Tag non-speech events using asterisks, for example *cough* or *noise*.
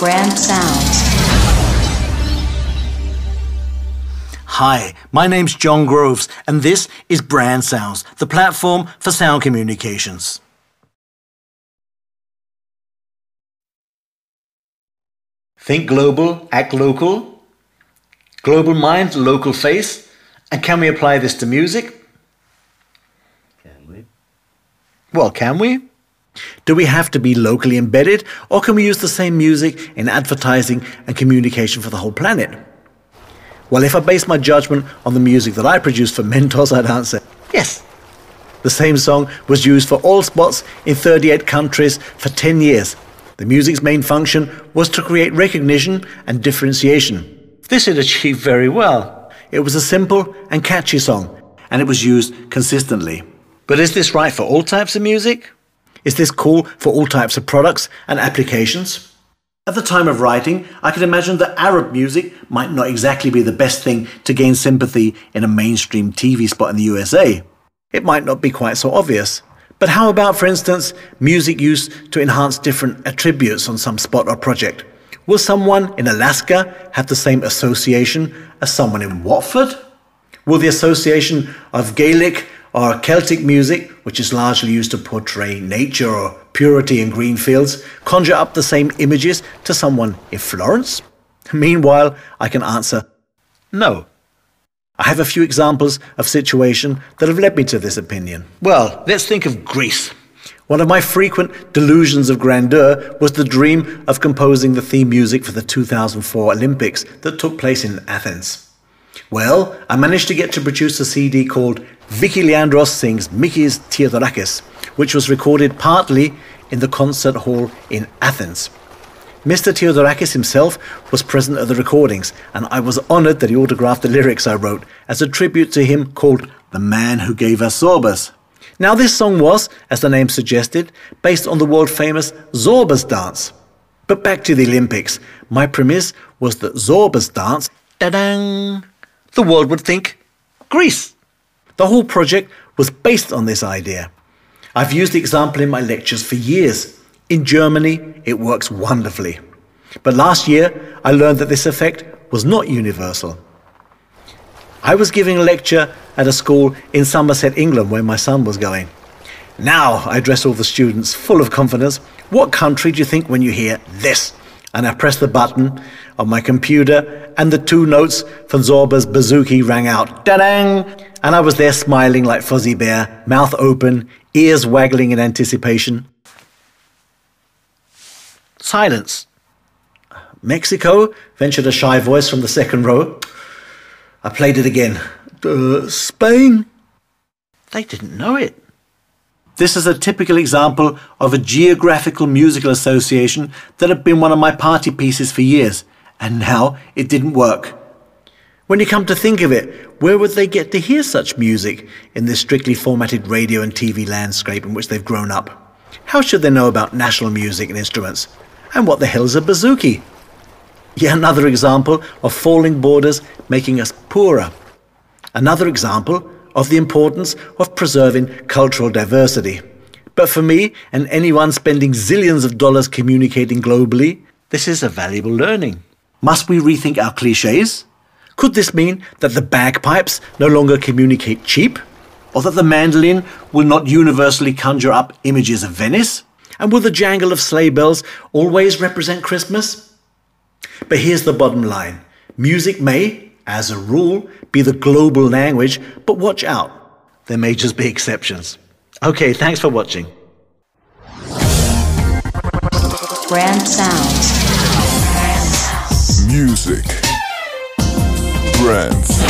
Brand Sounds. Hi, my name's John Groves, and this is Brand Sounds, the platform for sound communications. Think global, act local. Global mind, local face. And can we apply this to music? Can we? Well, can we? Do we have to be locally embedded, or can we use the same music in advertising and communication for the whole planet? Well, if I base my judgment on the music that I produce for Mentos, *laughs* I'd answer yes. The same song was used for all spots in 38 countries for 10 years. The music's main function was to create recognition and differentiation. This it achieved very well. It was a simple and catchy song, and it was used consistently. But is this right for all types of music? Is this cool for all types of products and applications? At the time of writing, I could imagine that Arab music might not exactly be the best thing to gain sympathy in a mainstream TV spot in the USA. It might not be quite so obvious. But how about, for instance, music used to enhance different attributes on some spot or project? Will someone in Alaska have the same association as someone in Watford? Will the association of Gaelic or Celtic music, which is largely used to portray nature or purity in green fields, conjure up the same images to someone in Florence? Meanwhile, I can answer no. I have a few examples of situation that have led me to this opinion. Well, let's think of Greece. One of my frequent delusions of grandeur was the dream of composing the theme music for the 2004 Olympics that took place in Athens. Well, I managed to get to produce a CD called Vicky Leandros Sings Mikis Theodorakis, which was recorded partly in the concert hall in Athens. Mr. Theodorakis himself was present at the recordings, and I was honored that he autographed the lyrics I wrote as a tribute to him called The Man Who Gave Us Zorbas. Now, this song was, as the name suggested, based on the world famous Zorbas dance. But back to the Olympics. My premise was that Zorbas dance, da-dang, the world would think Greece. The whole project was based on this idea. I've used the example in my lectures for years. In Germany, it works wonderfully. But last year, I learned that this effect was not universal. I was giving a lecture at a school in Somerset, England, where my son was going. Now, I address all the students full of confidence. What country do you think when you hear this? And I pressed the button on my computer, and the two notes from Zorba's bouzouki rang out. Da-dang! And I was there smiling like Fozzie Bear, mouth open, ears waggling in anticipation. Silence. Mexico, ventured a shy voice from the second row. I played it again. Uh, Spain? They didn't know it. This is a typical example of a geographical musical association that had been one of my party pieces for years, and now it didn't work. When you come to think of it, where would they get to hear such music in this strictly formatted radio and TV landscape in which they've grown up? How should they know about national music and instruments? And what the hell's a bouzouki? Yet another example of falling borders making us poorer. Another example of the importance of preserving cultural diversity. But for me and anyone spending zillions of dollars communicating globally, this is a valuable learning. Must we rethink our cliches? Could this mean that the bagpipes no longer communicate cheap? Or that the mandolin will not universally conjure up images of Venice? And will the jangle of sleigh bells always represent Christmas? But here's the bottom line music may, as a rule, be the global language, but watch out. There may just be exceptions. Okay, thanks for watching. Brand Sounds. Music. Brands.